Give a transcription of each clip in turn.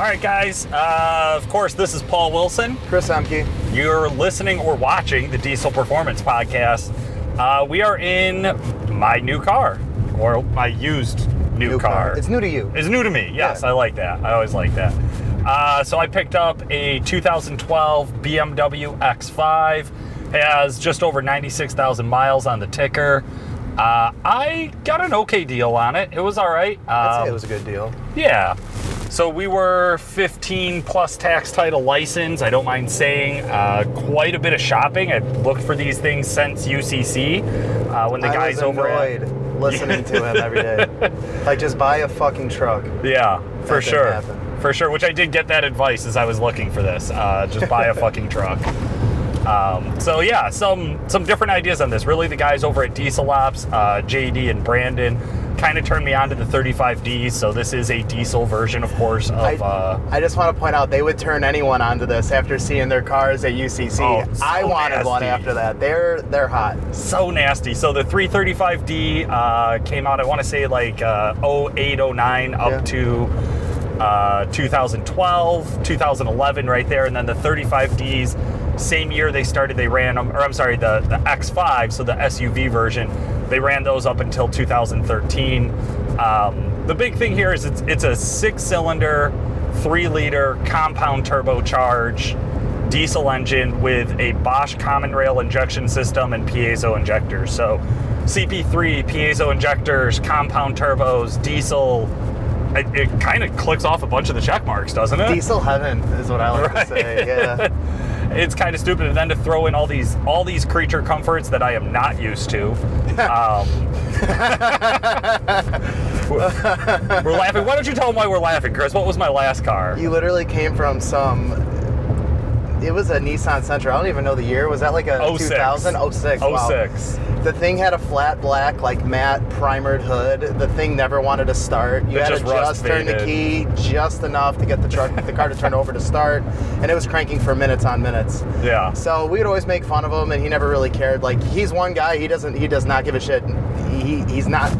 All right, guys. Uh, of course, this is Paul Wilson. Chris Emke. You're listening or watching the Diesel Performance Podcast. Uh, we are in my new car, or my used new, car. It's new to you. It's new to me. Yes, Yeah. I like that. I always like that. Uh, so I picked up a 2012 BMW X5. Has just over 96,000 miles on the ticker. Uh, I got an okay deal on it. It was all right. Um, it was a good deal. yeah. So we were 15 plus tax title license. I don't mind saying uh, quite a bit of shopping. I've looked for these things since UCC uh, when the I guys was over annoyed at listening to him every day. Like, just buy a fucking truck. yeah for That didn't sure happen. for sure. Which I did get that advice as I was looking for this. Uh, just buy a fucking truck. Um, so yeah, some some different ideas on this. Really, the guys over at Diesel Ops, uh, JD and Brandon, kind of turned me on to the 35Ds. So this is a diesel version, of course, of. I, uh, I just want to point out they would turn anyone onto this after seeing their cars at UCC. Oh, so I wanted one after that. They're they're hot. so nasty. So the 335D uh, came out, I want to say like uh, 08, 09 up Yeah. to uh, 2012, 2011, right there. And then the 35Ds, same year they started, they ran them, or I'm sorry, the, the X5, so the SUV version, they ran those up until 2013. Um, the big thing here is it's, it's a six cylinder, three liter compound turbocharged diesel engine with a Bosch common rail injection system and piezo injectors. So CP3, piezo injectors, compound turbos, diesel. It, it kind of clicks off a bunch of the check marks, doesn't it? Diesel heaven is what I like Right. to say. Yeah. It's kind of stupid, and then to throw in all these all these creature comforts that I am not used to. Um, we're, we're laughing. Why don't you tell them why we're laughing, Chris? What was my last car? You literally came from some. It was a Nissan Sentra. I don't even know the year. Was that like a 06. 2000? 06. Wow. 06. The thing had a flat black, like matte primered hood. The thing never wanted to start. You It had just to just turn the key just enough to get the truck, the car to turn over to start, and it was cranking for minutes on minutes. Yeah. So we would always make fun of him, and he never really cared. Like he's one guy. He doesn't. He does not give a shit. He, he's not.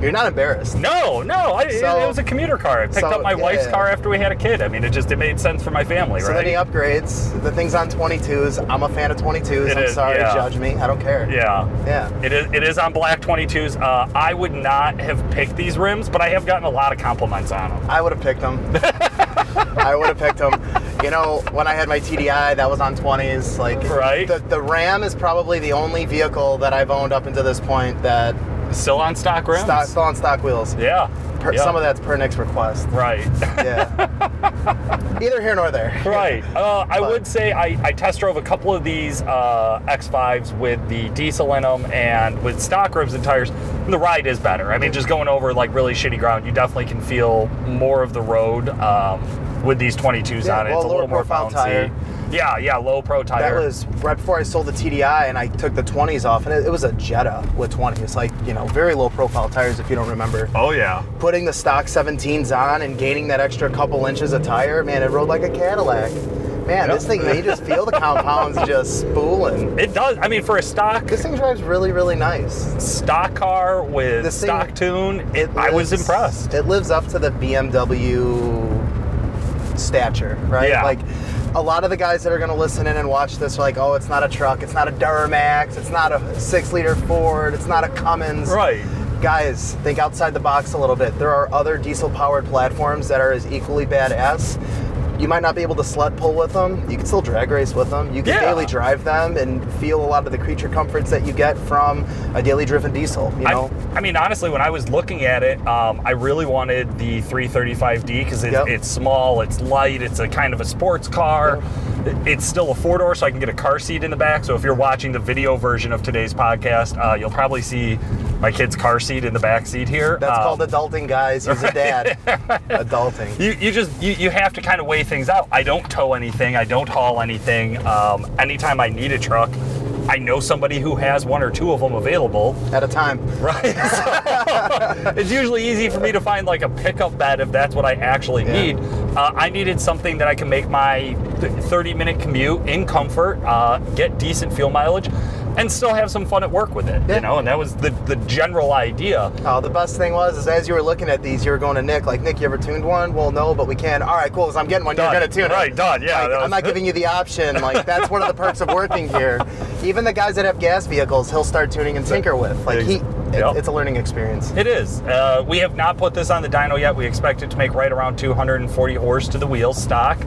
You're not embarrassed. No, no, I, it- So- it was a commuter car. I picked so, up my yeah, wife's yeah. car after we had a kid. I mean, it just it made sense for my family, So right? he upgrades. The thing's on 22s. I'm a fan of 22s. It I'm is, sorry, yeah. judge me. I don't care. yeah. Yeah. It is, it is on black 22s. Uh, I would not have picked these rims, but I have gotten a lot of compliments on them. I would have picked them. I would have picked them. You know, when I had my TDI, that was on 20s. Like, Right. The, the Ram is probably the only vehicle that I've owned up until this point that Still on stock rims? stock, still on stock wheels. Yeah. Per, yeah. Some of that's per Nick's request. Right. Yeah. Either here nor there. right. Uh, I would say I, I test drove a couple of these uh, X5s with the diesel in them and with stock rims and tires. The ride is better. I mean, just going over like really shitty ground, you definitely can feel more of the road um, with these 22s Yeah, on it. well, it's a little more bouncy. tire. Yeah, yeah, low pro tire. That was right before I sold the TDI and I took the 20s off, and it, it was a Jetta with 20s. Like, you know, very low profile tires if you don't remember. oh yeah. putting the stock 17s on and gaining that extra couple inches of tire, man, it rode like a Cadillac. Man, Yep. this thing, man, you just feel the compounds just spooling. It does. I mean, for a stock This thing drives really, really nice. stock car with This thing- stock tune, it, I was impressed. It lives up to the BMW stature, right? Yeah. Like a lot of the guys that are going to listen in and watch this are like, oh, it's not a truck, it's not a Duramax, it's not a six liter Ford, it's not a Cummins. Right. Guys, think outside the box a little bit. There are other diesel powered platforms that are as equally badass. You might not be able to sled pull with them. You can still drag race with them. You can Yeah. daily drive them and feel a lot of the creature comforts that you get from a daily driven diesel. You know, I, I mean, honestly, when I was looking at it, um, I really wanted the 335D because it, Yep. it's small, it's light, it's a kind of a sports car. It- It's still a four door, so I can get a car seat in the back. So if you're watching the video version of today's podcast, uh, you'll probably see my kid's car seat in the back seat here. that's Um, called adulting, guys. He's a dad. adulting. you, you just you, you have to kind of weigh things out. I don't tow anything. I don't haul anything. Um, anytime I need a truck, I know somebody who has one or two of them available. At a time. Right. So, it's usually easy for me to find like a pickup bed if that's what I actually Yeah. need. Uh, I needed something that I can make my 30 minute commute in comfort, uh, get decent fuel mileage. And still have some fun at work with it. Yeah. You know, and that was the the general idea. Oh, the best thing was is as you were looking at these, you were going to Nick like, Nick, you ever tuned one? Well, no, but we can. All right, cool. Because I'm getting one. Done. You're gonna tune it. Right, done, yeah, Like, that I'm not giving you the option. Like that's one of the perks of working here. Even the guys that have gas vehicles, he'll start tuning and tinker with. Like he, Yep. it's a learning experience. It is. Uh, we have not put this on the dyno yet. We expect it to make right around 240 horse to the wheel stock.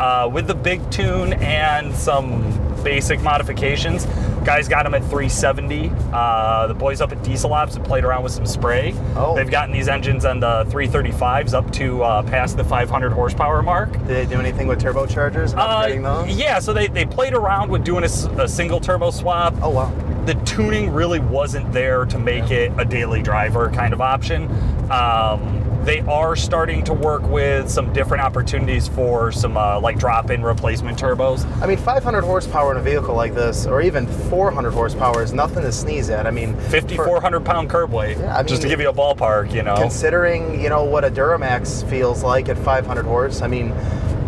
Uh, with the big tune and some basic modifications. Guys got them at 370. Uh, the boys up at Diesel Ops have played around with some spray. Oh. They've gotten these engines on the 335s up to uh, past the 500 horsepower mark. Did they do anything with turbochargers and Uh, those? yeah, so they, they played around with doing a single turbo swap Oh wow. the tuning really wasn't there to make it a daily driver kind of option. Um, they are starting to work with some different opportunities for some uh, like drop-in replacement turbos. I mean, 500 horsepower in a vehicle like this, or even 400 horsepower, is nothing to sneeze at. I mean, 5,400 pound curb weight, Yeah, I just to give you a ballpark, you know. considering you know what a Duramax feels like at 500 horse. I mean,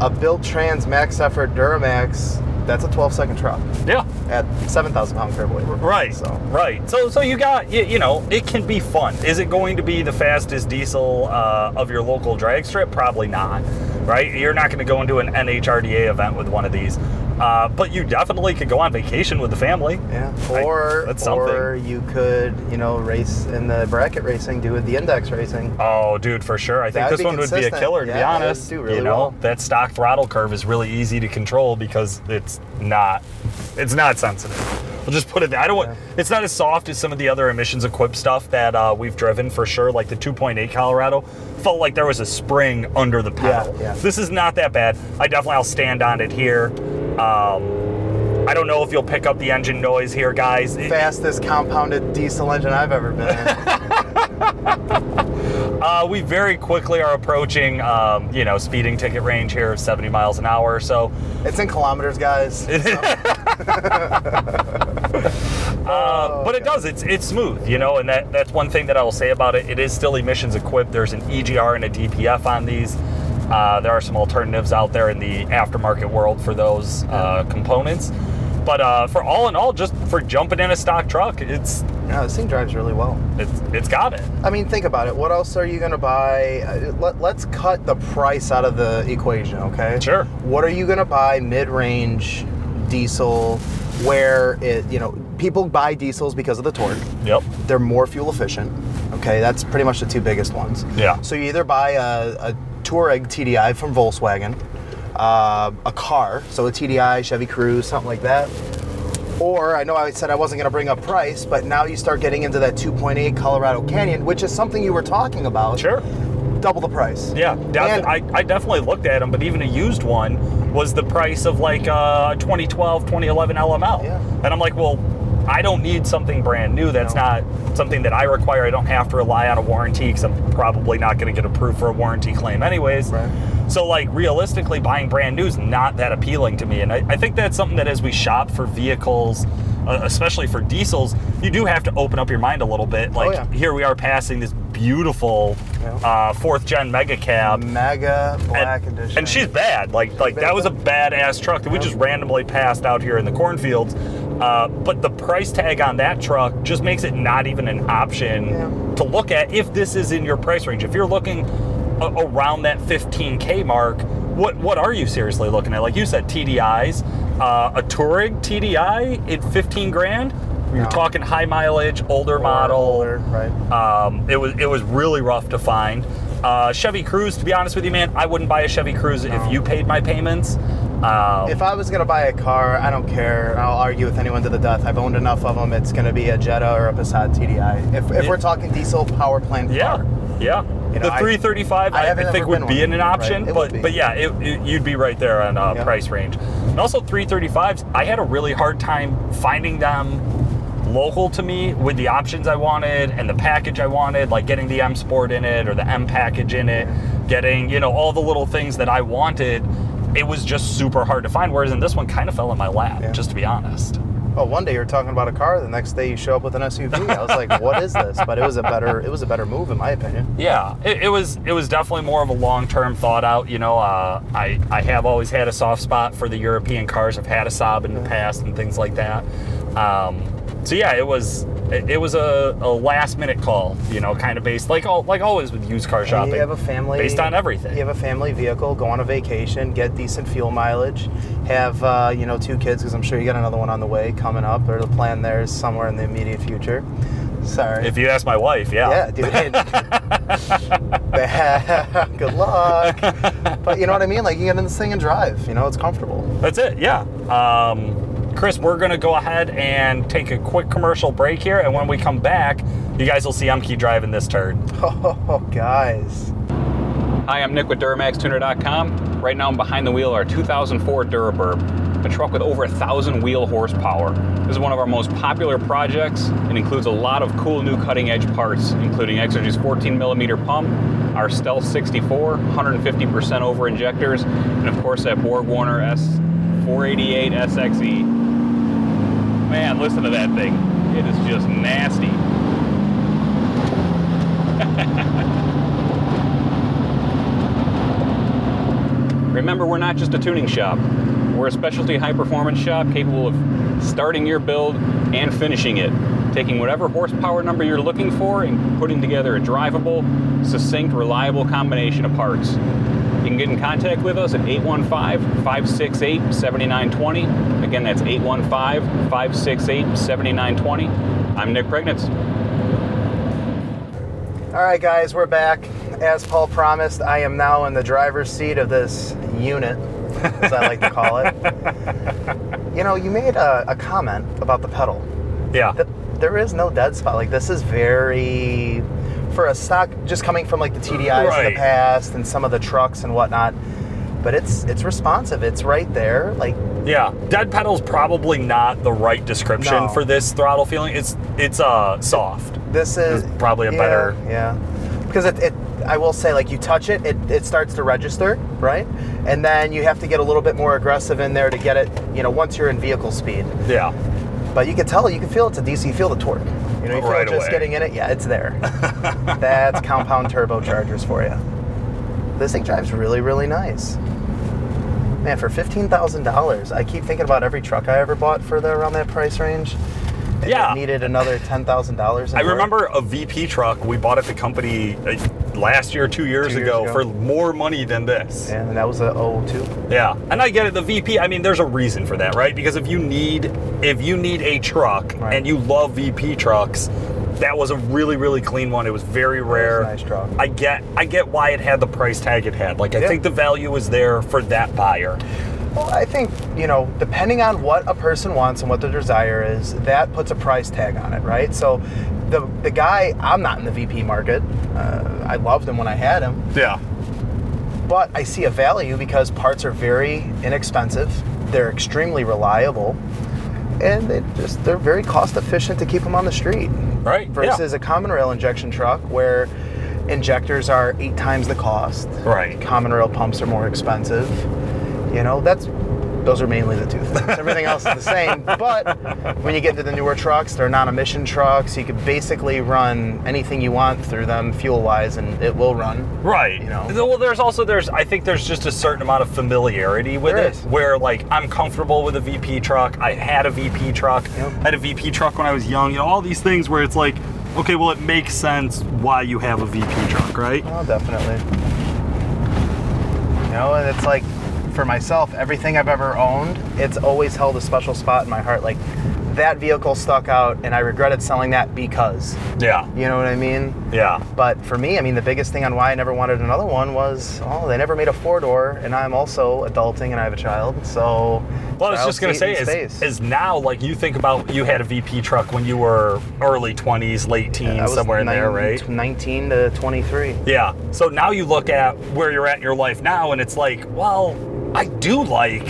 a built trans max effort Duramax, that's a 12 second truck yeah. at 7,000 pound curb weight. Right, So right. So, so you got, you, you know, it can be fun. Is it going to be the fastest diesel uh, of your local drag strip? Probably not. Right? You're not going to go into an NHRDA event with one of these, uh, but you definitely could go on vacation with the family. yeah, I- or that's or you could you know race in the bracket racing, do the index racing. Oh, dude, for sure. I think That'd this one would be a killer, to Yeah, be honest. do really you know, well. that stock throttle curve is really easy to control because it's not, it's not sensitive. We'll just put it. there. I don't want. It's not as soft as some of the other emissions equipped stuff that uh, we've driven for sure. Like the 2.8 Colorado felt like there was a spring under the pedal. Yeah, yeah. This is not that bad. I definitely I'll stand on it here. Um, I don't know if you'll pick up the engine noise here, guys. Fastest compounded diesel engine I've ever been in. Uh, we very quickly are approaching, um, you know, speeding ticket range here of 70 miles an hour. So, it's in kilometers, guys. uh, but it does. It's it's smooth, you know, and that that's one thing that I will say about it. It is still emissions equipped. There's an EGR and a DPF on these. Uh, there are some alternatives out there in the aftermarket world for those uh, components. But uh, for all in all, just for jumping in a stock truck, it's Yeah, this thing drives really well. it's it's got it. I mean, think about it. What else are you going to buy? Uh, Let, let's cut the price out of the equation, okay? Sure. What are you going to buy mid-range diesel where it, you know, people buy diesels because of the torque. Yep. They're more fuel efficient. Okay, that's pretty much the two biggest ones. Yeah. So you either buy a, a Touareg TDI from Volkswagen, uh, a car, so a TDI, Chevy Cruze, something like that. Or I know I said I wasn't going to bring up price, but now you start getting into that 2.8 Colorado Canyon, which is something you were talking about. Sure. Double the price. Yeah, def- And- I, I definitely looked at them, but even a used one was the price of like a 2012, 2011 LML. Yeah. And I'm like, well, I don't need something brand new. That's No. not something that I require. I don't have to rely on a warranty because I'm probably not going to get approved for a warranty claim anyways. Right. So, like, realistically, buying brand new is not that appealing to me. And I, I think that's something that as we shop for vehicles, uh, especially for diesels, you do have to open up your mind a little bit. Like, Oh, yeah. here we are passing this beautiful Yeah. uh, fourth gen mega cab. Mega black and, edition. and she's bad. Like like that was a badass truck that we just randomly passed out here in the cornfields. Uh, but the price tag on that truck just makes it not even an option Yeah. to look at if this is in your price range. If you're looking a- around that 15k mark, what what are you seriously looking at? Like you said, TDIs, uh, a Touareg TDI at 15 grand. You're No. talking high mileage, older Or model. older, right? Um, it was it was really rough to find. Uh, Chevy Cruze, to be honest with you, man, I wouldn't buy a Chevy Cruze No. if you paid my payments. Um, If I was gonna buy a car, I don't care. I'll argue with anyone to the death. I've owned enough of them. It's gonna be a Jetta or a Passat TDI. If, if Yeah. we're talking diesel power plant yeah, car, yeah. You know, the 335, I I, I think would be one. in an option, Right, but but yeah, it, it- you'd be right there on uh, Yeah. price range. And also 335s, I had a really hard time finding them local to me with the options I wanted and the package I wanted, like getting the M Sport in it or the M package in it, getting you know all the little things that I wanted. It was just super hard to find. Whereas in this one, kind of fell in my lap, Yeah. just to be honest. oh, one day you're talking about a car, the next day you show up with an SUV. I was like, what is this? But it was a better, it was a better move in my opinion. Yeah, it, it was it was definitely more of a long term thought out. You know, uh, I I have always had a soft spot for the European cars. I've had a Saab in the past and things like that. Um, so yeah, it was it, it was a, a last minute call, you know, kind of based like all like always with used car shopping. You have a family based on everything. You have a family vehicle, go on a vacation, get decent fuel mileage, have uh, you know two kids because I'm sure you got another one on the way coming up, or the plan there is somewhere in the immediate future. Sorry. If you ask my wife, yeah. yeah, dude. Good luck. But you know what I mean? Like you get in this thing and drive. You know, it's comfortable. That's it, yeah. Um, Chris, we're going to go ahead and take a quick commercial break here, and when we come back, you guys will see I'm key driving this turd. Oh, guys. Hi, I'm Nick with DuramaxTuner.com. Right now, I'm behind the wheel of our 2004 Duraburb, a truck with over a thousand wheel horsepower. This is one of our most popular projects and includes a lot of cool new cutting edge parts, including Exergy's 14 millimeter pump, our Stealth 64, 150% over injectors, and of course that Borg Warner S488 SXE. Man, listen to that thing. It is just nasty. Remember, we're not just a tuning shop. We're a specialty high performance shop capable of starting your build and finishing it, taking whatever horsepower number you're looking for and putting together a drivable, succinct, reliable combination of parts. You can get in contact with us at 815 568 7920. Again, that's 815 568 7920. I'm Nick Priegnitz. All right, guys, we're back. As Paul promised, I am now in the driver's seat of this unit, as I like to call it. You know, you made a, a comment about the pedal. Yeah. That there is no dead spot. Like this is very for a stock just coming from like the TDIs of Right. the past and some of the trucks and whatnot. But it's it's responsive. It's right there. Like Yeah, dead pedal's probably not the right description No. for this throttle feeling. It's it's uh soft. this is There's probably a yeah, better- yeah because it, it I will say like you touch it, it it starts to register right, and then you have to get a little bit more aggressive in there to get it. You know, once you're in vehicle speed. Yeah. But you can tell, you can feel it's a DC. You feel the torque. You know, you feel Right it just away. getting in it. Yeah, it's there. That's compound turbochargers for you. This thing drives really, really nice. Man, for fifteen thousand dollars, I keep thinking about every truck I ever bought for the, around that price range. Yeah. needed another ten thousand dollars. I remember a VP truck we bought at the company uh, last year, two years, Two years ago, ago. for more money than this. Yeah, and that was a 02. Yeah, and I get it. The VP. I mean, there's a reason for that, right? Because if you need if you need a truck Right. and you love VP trucks, that was a really really clean one. It was very rare. nice truck. I get I get why it had the price tag it had. Like I Yeah. think the value was there for that buyer. Well, I think, you know, depending on what a person wants and what their desire is, that puts a price tag on it, right? So the, the guy, I'm not in the VP market. Uh, I loved him when I had him, Yeah. but I see a value because parts are very inexpensive, they're extremely reliable, and they just they're very cost efficient to keep them on the street Right. versus a common rail injection truck where injectors are eight times the cost. Right. Common rail pumps are more expensive. You know, that's those are mainly the two things. Everything else is the same. But when you get into the newer trucks, they're non-emission trucks. You could basically run anything you want through them fuel-wise, and it will run. Right. You know. Well, there's also there's I think there's just a certain amount of familiarity with There it, is. where like I'm comfortable with a VP truck. I had a VP truck. Yep. I had a VP truck when I was young. You know, all these things where it's like, okay, well, it makes sense why you have a VP truck, right? Oh, definitely. You know, and it's like for myself, everything I've ever owned, it's always held a special spot in my heart. Like that vehicle stuck out, and I regretted selling that because. Yeah. You know what I mean? Yeah. But for me, I mean, the biggest thing on why I never wanted another one was, oh, they never made a four door, and I'm also adulting and I have a child, so. Well, I was just gonna say is, is now like you think about you had a VP truck when you were early 20s, late teens, was somewhere in there, right? 19 to 23. Yeah. So now you look at where you're at in your life now, and it's like, well, I do like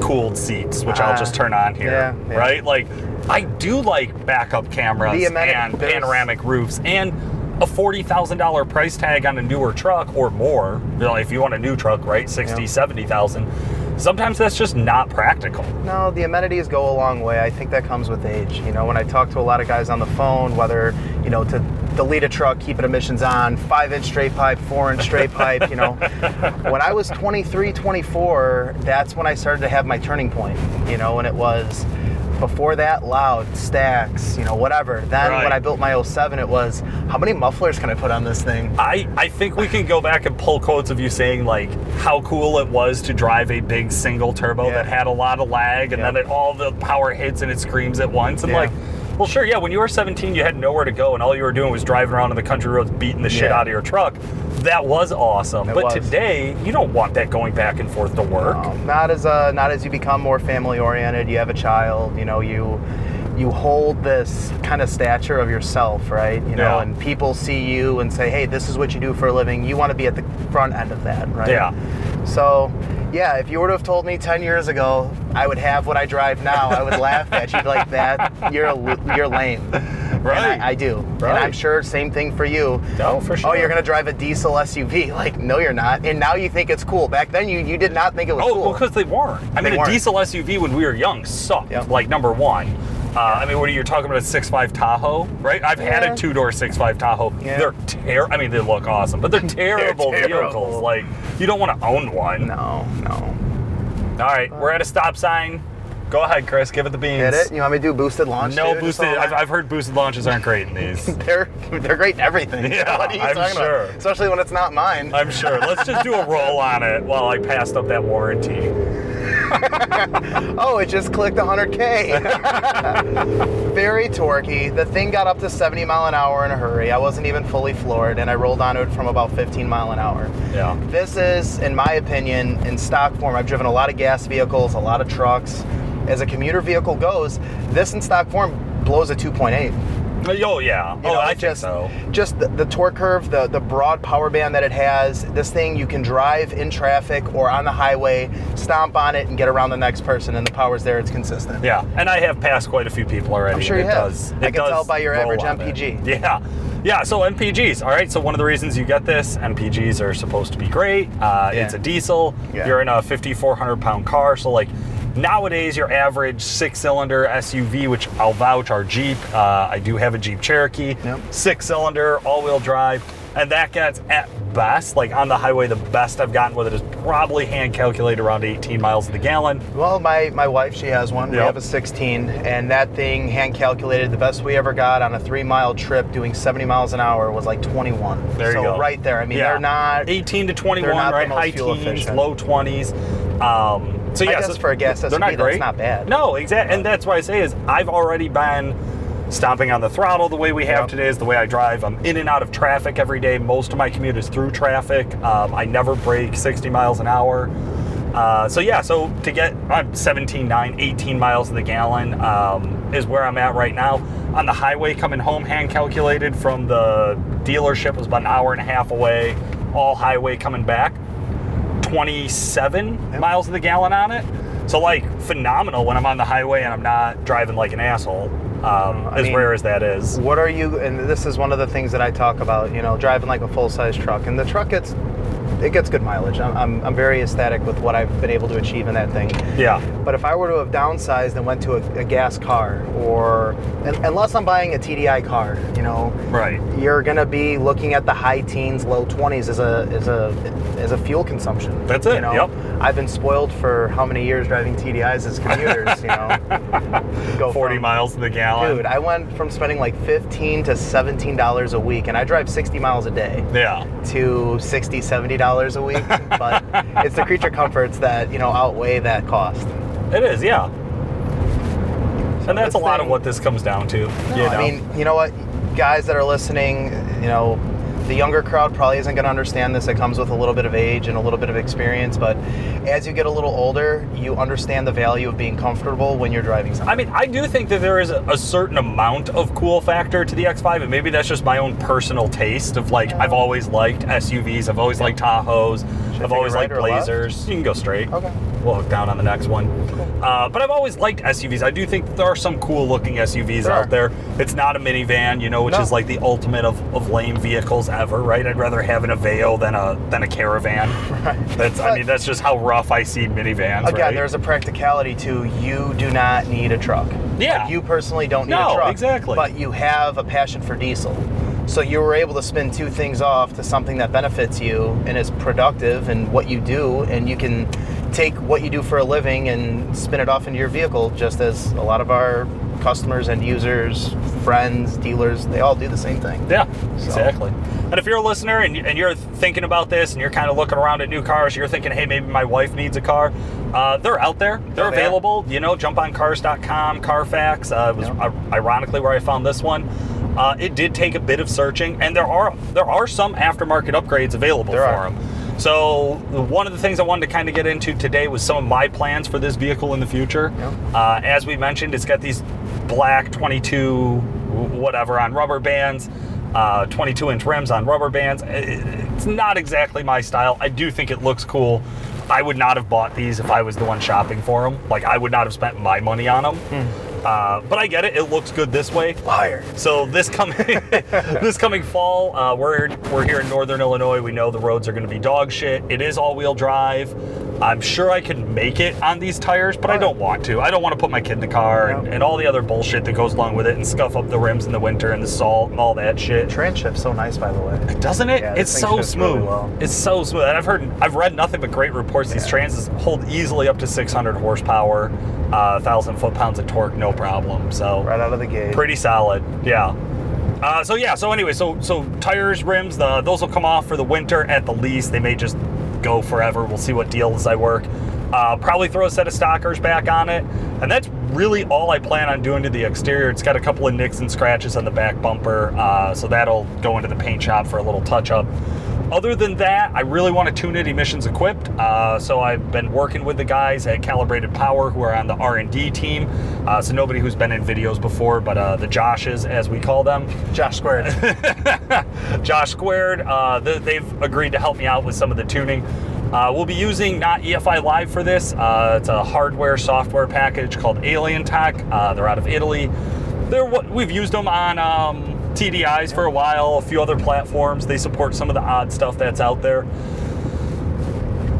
cooled seats, which I'll Ah, just turn on here, yeah, yeah. right? Like, I do like backup cameras and panoramic roofs and a forty thousand dollar price tag on a newer truck or more. You know, if you want a new truck, right, 60, Yeah. 70,000. Sometimes that's just not practical. No, the amenities go a long way. I think that comes with age. You know, when I talk to a lot of guys on the phone, whether, you know, to delete a truck, keep it emissions on, five inch straight pipe, four inch straight pipe, you know. When I was 23, 24, that's when I started to have my turning point, you know, and it was Before that, loud, stacks, you know, whatever. Then Right. when I built my 07, it was how many mufflers can I put on this thing? I, I think we can go back and pull quotes of you saying like how cool it was to drive a big single turbo Yeah. that had a lot of lag and Yeah. then it, all the power hits and it screams at once and Yeah. like well sure yeah when you were 17 you had nowhere to go and all you were doing was driving around on the country roads beating the shit Yeah. out of your truck that was awesome It but was. today you don't want that going back and forth to work Um, not as uh, not as you become more family oriented. You have a child. You know you you hold this kind of stature of yourself, right? You know, Yeah. and people see you and say, "Hey, this is what you do for a living." You want to be at the front end of that, right? Yeah. So, yeah, if you were to have told me 10 years ago I would have what I drive now, I would laugh at you like that. You're a, you're lame. Right. And I, I do. Right. And I'm sure same thing for you. Oh, for sure. Oh, you're gonna drive a diesel SUV? Like, no, you're not. And now you think it's cool. Back then, you you did not think it was Oh, cool. well, because they weren't. I They mean, a weren't. diesel SUV when we were young sucked. Yep. Like number one. Uh, I mean, what are you talking about? A 6.5 Tahoe, right? I've had Yeah. a two-door 6.5 Tahoe. Yeah. They're terrible. I mean, they look awesome, but they're terrible terrible. vehicles. Like, you don't want to own one. no, no. All right, we're at a stop sign. Go ahead, Chris. Give it the beans. Get it? You want me to do boosted launch? No too? Just boosted. I've. I've heard boosted launches aren't great in these. They're they're great in everything. Yeah, what are you I'm talking sure. about? Especially when it's not mine. I'm sure. Let's just do a roll on it while I passed up that warranty. Oh, it just clicked 100k. Very torquey. The thing got up to 70 mile an hour in a hurry. I wasn't even fully floored, and I rolled onto it from about 15 mile an hour. Yeah. This is, in my opinion, in stock form. I've driven a lot of gas vehicles, a lot of trucks. As a commuter vehicle goes, this in stock form blows a 2.8. Oh yeah. You oh, know, I think just, so. Just the, the torque curve, the, the broad power band that it has. This thing you can drive in traffic or on the highway, stomp on it, and get around the next person, and the power's there. It's consistent. Yeah, and I have passed quite a few people already. I'm sure you it have. Does, I can tell by your average it. MPG. Yeah, yeah. So MPGs. All right. So one of the reasons you get this, MPGs are supposed to be great. Uh, Yeah. It's a diesel. Yeah. You're in a 5,400 pound car. So like nowadays, your average six-cylinder SUV, which I'll vouch, our Jeep. Uh, I do have a Jeep Cherokee. Yep. Six-cylinder, all-wheel drive, and that gets at best, like on the highway, the best I've gotten with it is probably hand calculated around 18 miles to the gallon. Well, my, my wife, she has one. We have a 16, and that thing, hand calculated, the best we ever got on a three mile trip doing 70 miles an hour was like 21. There so you go. right there. I mean, Yeah. they're not. 18 to 21, they're not the right? High fuel teens, efficient. low 20s. Um, so I yeah, guess so for a gas they're not that's great. not bad. No, exactly, and that's why I say is I've already been stomping on the throttle the way we have Yep. today is the way I drive. I'm in and out of traffic every day. Most of my commute is through traffic. Um, I never break 60 miles an hour. Uh, so yeah, so to get I'm 17, 9, 18 miles to the gallon um, is where I'm at right now. On the highway coming home, hand calculated from the dealership was about an hour and a half away. All highway coming back, 27 Yep. miles to the gallon on it. So like phenomenal when I'm on the highway and I'm not driving like an asshole. Um, as mean- rare as that is. What are you? And this is one of the things that I talk about. You know, driving like a full size truck, and the truck gets it gets good mileage. I'm, I'm, I'm very ecstatic with what I've been able to achieve in that thing. Yeah. But if I were to have downsized and went to a, a gas car, or un unless I'm buying a TDI car, you know, Right. you're gonna be looking at the high teens, low 20s as a as a as a fuel consumption. That's it, You know? yep. I've been spoiled for how many years driving TDIs as commuters. you know, go 40 from- miles to the gallon. Dude, I went from spending like 15 to 17 dollars a week, and I drive 60 miles a day Yeah. to 60 70 dollars a week. but it's the creature comforts that you know outweigh that cost. It is, yeah. And that's a lot of what this comes down to. you know? I mean, you know what, guys that are listening, you know, the younger crowd probably isn't going to understand this. It comes with a little bit of age and a little bit of experience, but as you get a little older, you understand the value of being comfortable when you're driving something. I mean, I do think that there is a, certain amount of cool factor to the X5, and maybe that's just my own personal taste of like, I've always liked SUVs, I've always liked Tahoes, I I've always right liked or left? Blazers. You can go straight. Okay. We'll hook down on the next one. Uh, but I've always liked SUVs. I do think there are some cool looking SUVs There out are. there. It's not a minivan, you know, which No. is like the ultimate of, of lame vehicles ever, right? I'd rather have an Aveo than a than a Caravan. That's I mean, that's just how rough I see minivans. Again, right? there's a practicality to you do not need a truck. Yeah. Like, you personally don't need No, a truck. exactly. But you have a passion for diesel. So you were able to spin two things off to something that benefits you and is productive in what you do, and you can take what you do for a living and spin it off into your vehicle, just as a lot of our customers and users, friends, dealers, they all do the same thing. Yeah, So- exactly. And if you're a listener and, and you're thinking about this and you're kind of looking around at new cars, you're thinking, hey, maybe my wife needs a car. Uh, they're out there. They're Oh, they available. You know, jump on cars.com, Carfax. Uh, it was Yeah. ironically where I found this one. Uh, it did take a bit of searching, and there are there are some aftermarket upgrades available There for are. them. So one of the things I wanted to kind of get into today was some of my plans for this vehicle in the future. Yeah. Uh, as we mentioned, it's got these black 22 whatever on rubber bands, uh, 22 inch rims on rubber bands. It's not exactly my style. I do think it looks cool. I would not have bought these if I was the one shopping for them. Like I would not have spent my money on them. Uh, but I get it. It looks good this way. Liar. So this coming this coming fall, uh, we're we're here in northern Illinois. We know the roads are going to be dog shit. It is all wheel drive. I'm sure I can make it on these tires, but I don't want to. I don't want to put my kid in the car and, and all the other bullshit that goes along with it and scuff up the rims in the winter and the salt and all that shit. Transshift's so nice, by the way. Doesn't it? Yeah, it's thing so shifts smooth. really well. It's so smooth. And I've heard, I've read nothing but great reports. These transes hold easily up to 600 horsepower, uh, 1,000 foot pounds of torque, no problem. So Right out of the gate. pretty solid. Yeah. Uh, so yeah. So anyway, so so tires, rims, the, those will come off for the winter at the least. They may just go forever. We'll see what deals I work. Uh, probably throw a set of stockers back on it, and that's really all I plan on doing to the exterior. It's got a couple of nicks and scratches on the back bumper, uh, so that'll go into the paint shop for a little touch up. Other than that, I really want to tune it emissions equipped. Uh, so I've been working with the guys at Calibrated Power who are on the R&D team. Uh, so nobody who's been in videos before, but uh, the Joshes, as we call them, Josh squared. Josh Squared, uh, th- they've agreed to help me out with some of the tuning. Uh, we'll be using not EFI Live for this. Uh, it's a hardware software package called Alientech. Uh, they're out of Italy. They're what we've used them on um, TDIs for a while, a few other platforms. They support some of the odd stuff that's out there.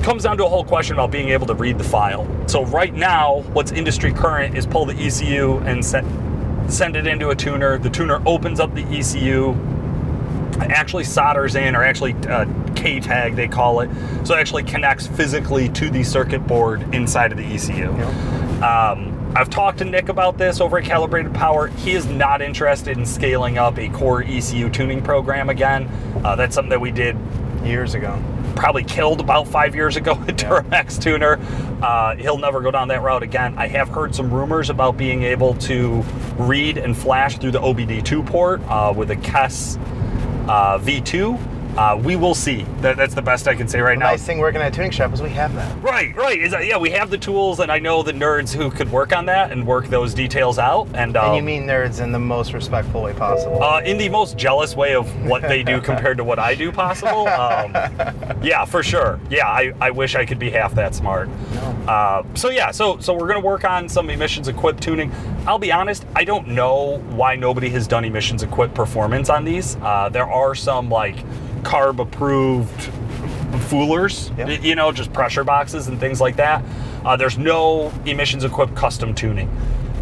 Comes down to a whole question about being able to read the file. So right now, what's industry current is pull the ECU and send send it into a tuner. The tuner opens up the ECU, actually solders in, or actually uh, K tag they call it. So it actually connects physically to the circuit board inside of the ECU. Um, I've talked to Nick about this over at Calibrated Power. He is not interested in scaling up a core ECU tuning program again. Uh, that's something that we did Years ago. probably killed about five years ago at Yeah. Duramax Tuner. Uh, he'll never go down that route again. I have heard some rumors about being able to read and flash through the OBD2 port uh, with a KESS uh, V2. Uh, we will see. That, that's the best I can say right The now. nice thing working at a tuning shop is we have that. Right, right. Is that, yeah, we have the tools, and I know the nerds who could work on that and work those details out. And, um, And you mean nerds in the most respectful way possible. uh, in the most jealous way of what they do compared to what I do possible. Um, yeah, for sure. Yeah, I, I wish I could be half that smart. Uh, so yeah, so so we're gonna work on some emissions equipped tuning. I'll be honest, I don't know why nobody has done emissions equipped performance on these. Uh, there are some like carb approved foolers, Yep. you know, just pressure boxes and things like that. Uh, there's no emissions equipped custom tuning.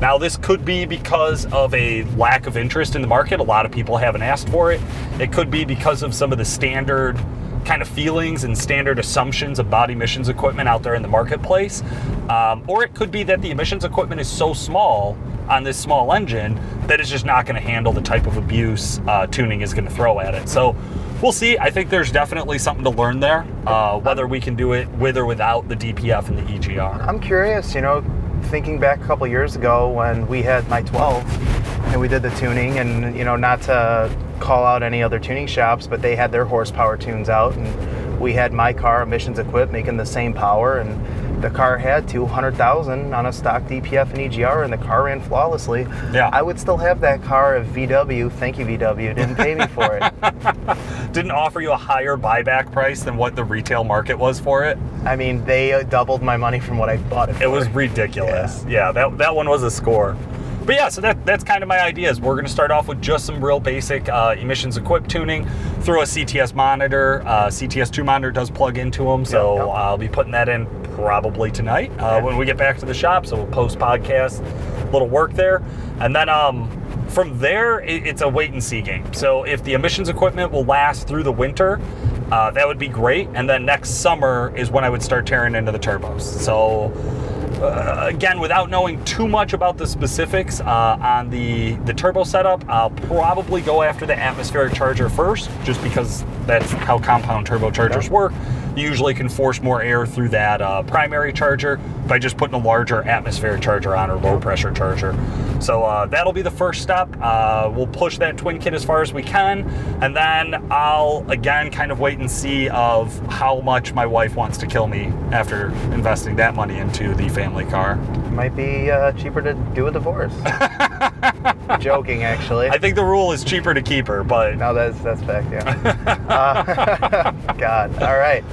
Now, this could be because of a lack of interest in the market. A lot of people haven't asked for it. It could be because of some of the standard kind of feelings and standard assumptions about emissions equipment out there in the marketplace. Um, or it could be that the emissions equipment is so small on this small engine that it's just not going to handle the type of abuse uh, tuning is going to throw at it. So we'll see. I think there's definitely something to learn there, uh, whether we can do it with or without the DPF and the EGR. I'm curious, you know, thinking back a couple years ago when we had my 12 and we did the tuning, and, you know, not to call out any other tuning shops, but they had their horsepower tunes out, and we had my car emissions equipped making the same power, and the car had 200,000 on a stock DPF and EGR, and the car ran flawlessly. Yeah. I would still have that car if VW, thank you, VW, didn't pay me for it. Didn't offer you a higher buyback price than what the retail market was for it. I mean, they uh, doubled my money from what I bought it for. It was ridiculous. Yeah, that, that one was a score. But yeah, so that, that's kind of my ideas. We're going to start off with just some real basic uh, emissions equipped tuning. Throw a CTS monitor. Uh, CTS2 monitor does plug into them, so Yep, yep. I'll be putting that in probably tonight uh, when we get back to the shop. So we'll post podcast, a little work there, and then um, from there, it, it's a wait and see game. So if the emissions equipment will last through the winter, uh, that would be great. And then next summer is when I would start tearing into the turbos. So uh, again, without knowing too much about the specifics uh, on the the turbo setup, I'll probably go after the atmospheric charger first, just because that's how compound turbochargers work. You usually can force more air through that uh, primary charger by just putting a larger atmospheric charger on or low pressure charger. So uh, that'll be the first step. Uh, we'll push that twin kit as far as we can, and then I'll again kind of wait and see of how much my wife wants to kill me after investing that money into the family car. Might be uh, cheaper to do a divorce. Joking, actually. I think the rule is cheaper to keep her, but No, that's that's fact. Yeah. uh, God. All right.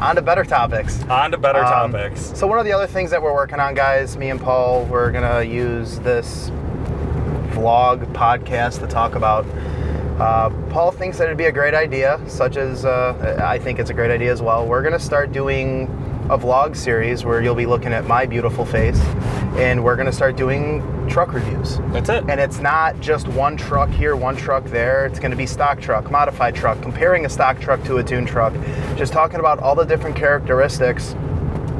On to better topics. on to better Um, topics. So one of the other things that we're working on, guys, me and Paul, we're gonna use this vlog podcast to talk about. Uh, Paul thinks that it'd be a great idea, such as uh, I think it's a great idea as well. We're gonna start doing a vlog series where you'll be looking at my beautiful face, and we're gonna start doing truck reviews. That's it. And it's not just one truck here, one truck there. It's going to be stock truck, modified truck, comparing a stock truck to a tune truck, just talking about all the different characteristics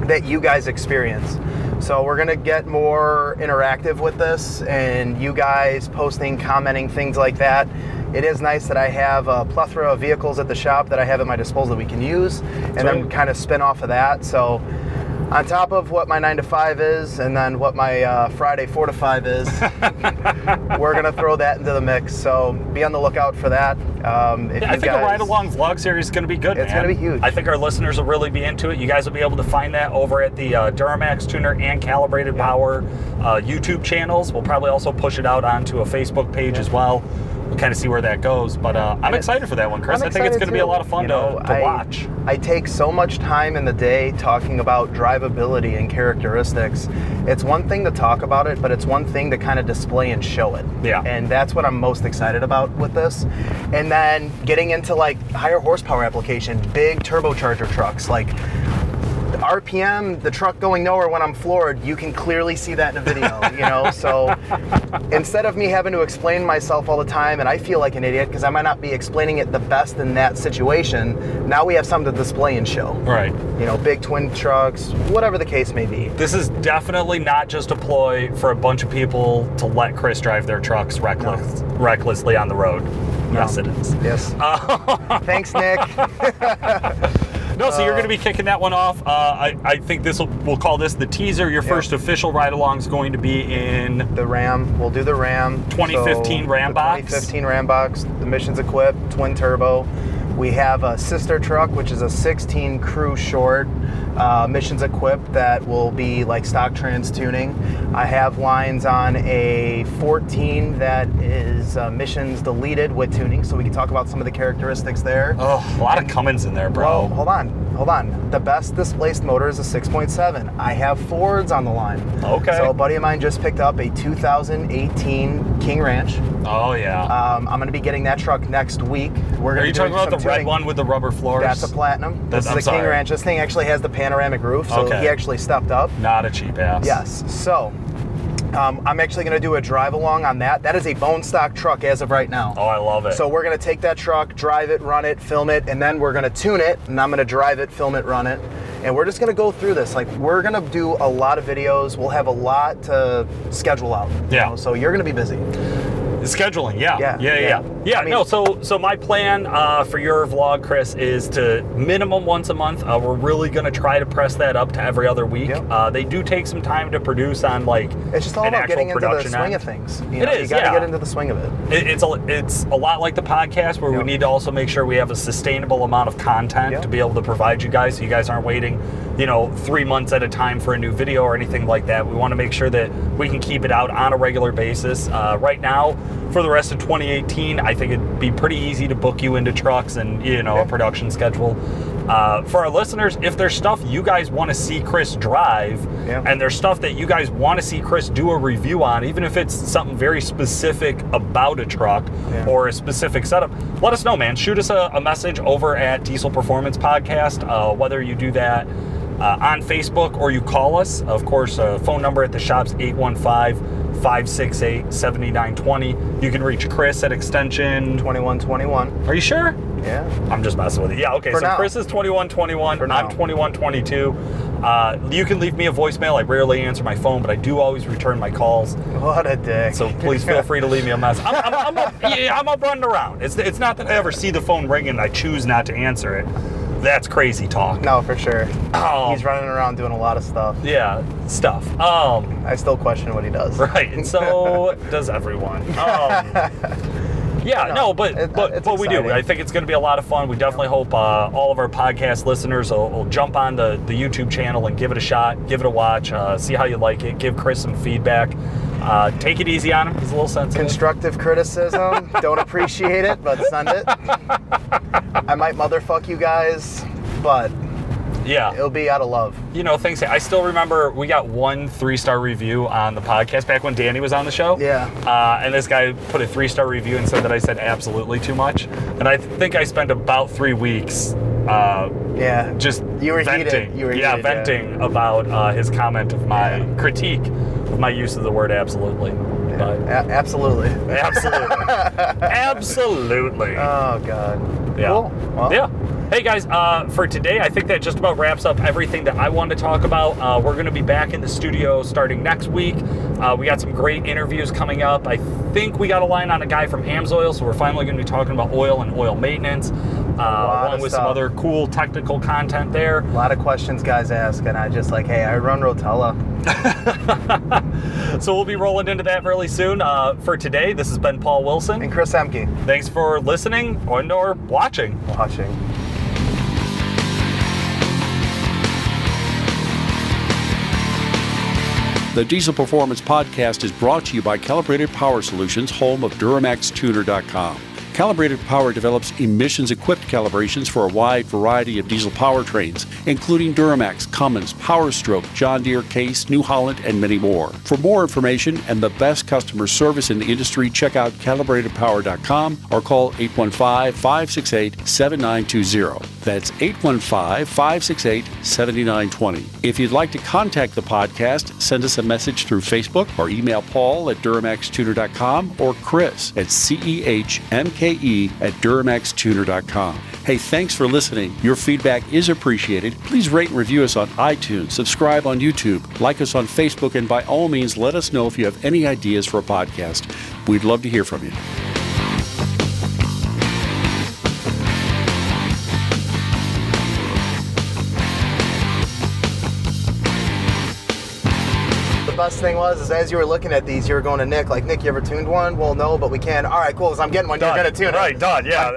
that you guys experience. So we're going to get more interactive with this and you guys posting, commenting, things like that. It is nice that I have a plethora of vehicles at the shop that I have at my disposal that we can use and then right. kind of spin off of that. So on top of what my 9 to 5 is and then what my uh, Friday 4 to 5 is, we're going to throw that into the mix. So be on the lookout for that. Um, if Yeah, I think guys, a ride along vlog series is going to be good. It's man. gonna be huge. I think our listeners will really be into it. You guys will be able to find that over at the uh, Duramax Tuner and Calibrated Power uh, YouTube channels. We'll probably also push it out onto a Facebook page as well. We'll kind of see where that goes. But uh, I'm excited for that one, Chris. I'm I think it's going to be a lot of fun You know, to, to I- watch. I take so much time in the day talking about drivability and characteristics. It's one thing to talk about it, but it's one thing to kind of display and show it. Yeah. And that's what I'm most excited about with this. And then getting into like higher horsepower application, big turbocharger trucks, like the RPM, the truck going nowhere when I'm floored, you can clearly see that in a video, you know? So instead of me having to explain myself all the time and I feel like an idiot because I might not be explaining it the best in that situation, now we have something to display and show. Right. You know, big twin trucks, whatever the case may be. This is definitely not just a ploy for a bunch of people to let Chris drive their trucks reckless, recklessly on the road. Yes, it is. Yes. Thanks, Nick. No, so you're going to be kicking that one off. Uh, I, I think this will we'll call this the teaser. Your first official ride along is going to be in The Ram, we'll do the Ram. 2015 Ram the box. 2015 Ram box, the missions equipped, twin turbo. We have a sister truck, which is a 16 crew short, uh, missions equipped that will be like stock trans tuning. I have lines on a 14 that is uh, missions deleted with tuning, so we can talk about some of the characteristics there. oh, a lot of Cummins in there, Well, bro. hold on, hold on. The best displaced motor is a 6.7. I have Fords on the line. Okay. So a buddy of mine just picked up a 2018 King Ranch. Oh yeah. Um, I'm going to be getting that truck next week. We're gonna. Are you talking about the red one with the rubber floors? That's a platinum. That's- This I'm is a King. Ranch. This thing actually has the panoramic roof, so Okay. he actually stepped up. Not a cheap ass. Yes. So um, I'm actually going to do a drive along on that. That is a bone stock truck as of right now. Oh, I love it. So we're gonna take that truck, drive it, run it, film it, and then we're gonna tune it, and I'm gonna drive it, film it, run it, and we're just gonna go through this. Like we're gonna do a lot of videos. We'll have a lot to schedule out. Yeah. know, So you're gonna be busy. Scheduling, yeah, Yeah, yeah, yeah, yeah. yeah. I mean- no, so so my plan uh, for your vlog, Chris, is to minimum once a month. Uh, we're really gonna try to press that up to every other week. Yep. Uh, they do take some time to produce on like It's just all about getting into the swing of things. You It know, is, You gotta yeah. get into the swing of it. It, it's a it's a lot like the podcast where we need to also make sure we have a sustainable amount of content Yep. to be able to provide you guys, so you guys aren't waiting, you know, three months at a time for a new video or anything like that. We want to make sure that we can keep it out on a regular basis. Uh, right now, for the rest of 2018, I think it'd be pretty easy to book you into trucks and you know a production schedule. Uh, for our listeners, if there's stuff you guys want to see Chris drive, Yeah. and there's stuff that you guys want to see Chris do a review on, even if it's something very specific about a truck Yeah. or a specific setup, let us know, man. Shoot us a, a message over at Diesel Performance Podcast, uh, whether you do that uh, on Facebook or you call us. Of course, uh, phone number at the shop's 815 568 7920. You can reach Chris at extension. 2121. Are you sure? Yeah. I'm just messing with you. Yeah, okay. For so now. Chris is 2121. For I'm 2122. Uh, you can leave me a voicemail. I rarely answer my phone, but I do always return my calls. What a dick. So please feel free to leave me a message. I'm, I'm, I'm, up, yeah, I'm up running around. It's, it's not that I ever see the phone ringing and I choose not to answer it. That's crazy talk. No, for sure. Oh. He's running around doing a lot of stuff. Yeah, stuff. Um, I still question what he does. right. And so does everyone. Um, yeah, No, no, but it- but but we do. I think it's going to be a lot of fun. We definitely hope uh, all of our podcast listeners will, will jump on the, the YouTube channel and give it a shot, give it a watch, uh, see how you like it, give Chris some feedback. Uh, take it easy on him. He's a little sensitive. Constructive criticism. Don't appreciate it, but send it. I might motherfuck you guys, but yeah. it'll be out of love. you know, things. I still remember we got one three star review on the podcast back when Danny was on the show. Yeah. Uh, and this guy put a three star review and said that I said absolutely too much. And I think I spent about three weeks uh, Yeah. just You were heated. venting. You were yeah, heated, yeah. venting about uh, his comment of my Yeah. critique of my use of the word absolutely. But A- absolutely. absolutely, absolutely. Oh god. Yeah. Cool. Well, yeah. Hey guys, uh, for today, I think that just about wraps up everything that I wanted to talk about. Uh, we're going to be back in the studio starting next week. Uh, we got some great interviews coming up. I think we got a line on a guy from Amsoil, so we're finally going to be talking about oil and oil maintenance, uh, along with some other cool technical content there. A lot of questions guys ask, and I just like, hey, I run Rotella. So we'll be rolling into that really soon. Uh, for today, this has been Paul Wilson. And Chris Ehmke Thanks for listening and or watching. watching. The Diesel Performance Podcast is brought to you by Calibrated Power Solutions, home of DuramaxTuner.com. Calibrated Power develops emissions equipped calibrations for a wide variety of diesel powertrains, including Duramax, Cummins, Powerstroke, John Deere, Case, New Holland, and many more. For more information and the best customer service in the industry, check out calibratedpower.com or call 815 568 7920. That's 815 568 7920. If you'd like to contact the podcast, send us a message through Facebook or email Paul at DuramaxTuner.com or Chris at CEHMKE at DuramaxTuner.com. Hey, thanks for listening. Your feedback is appreciated. Please rate and review us on iTunes, subscribe on YouTube, like us on Facebook, and by all means, let us know if you have any ideas for a podcast. We'd love to hear from you. Best thing was, is as you were looking at these, you were going to Nick, like, Nick, you ever tuned one? Well, no, but we can. All right, cool. So I'm getting one. You're Done. gonna tune it. Right, done. Yeah.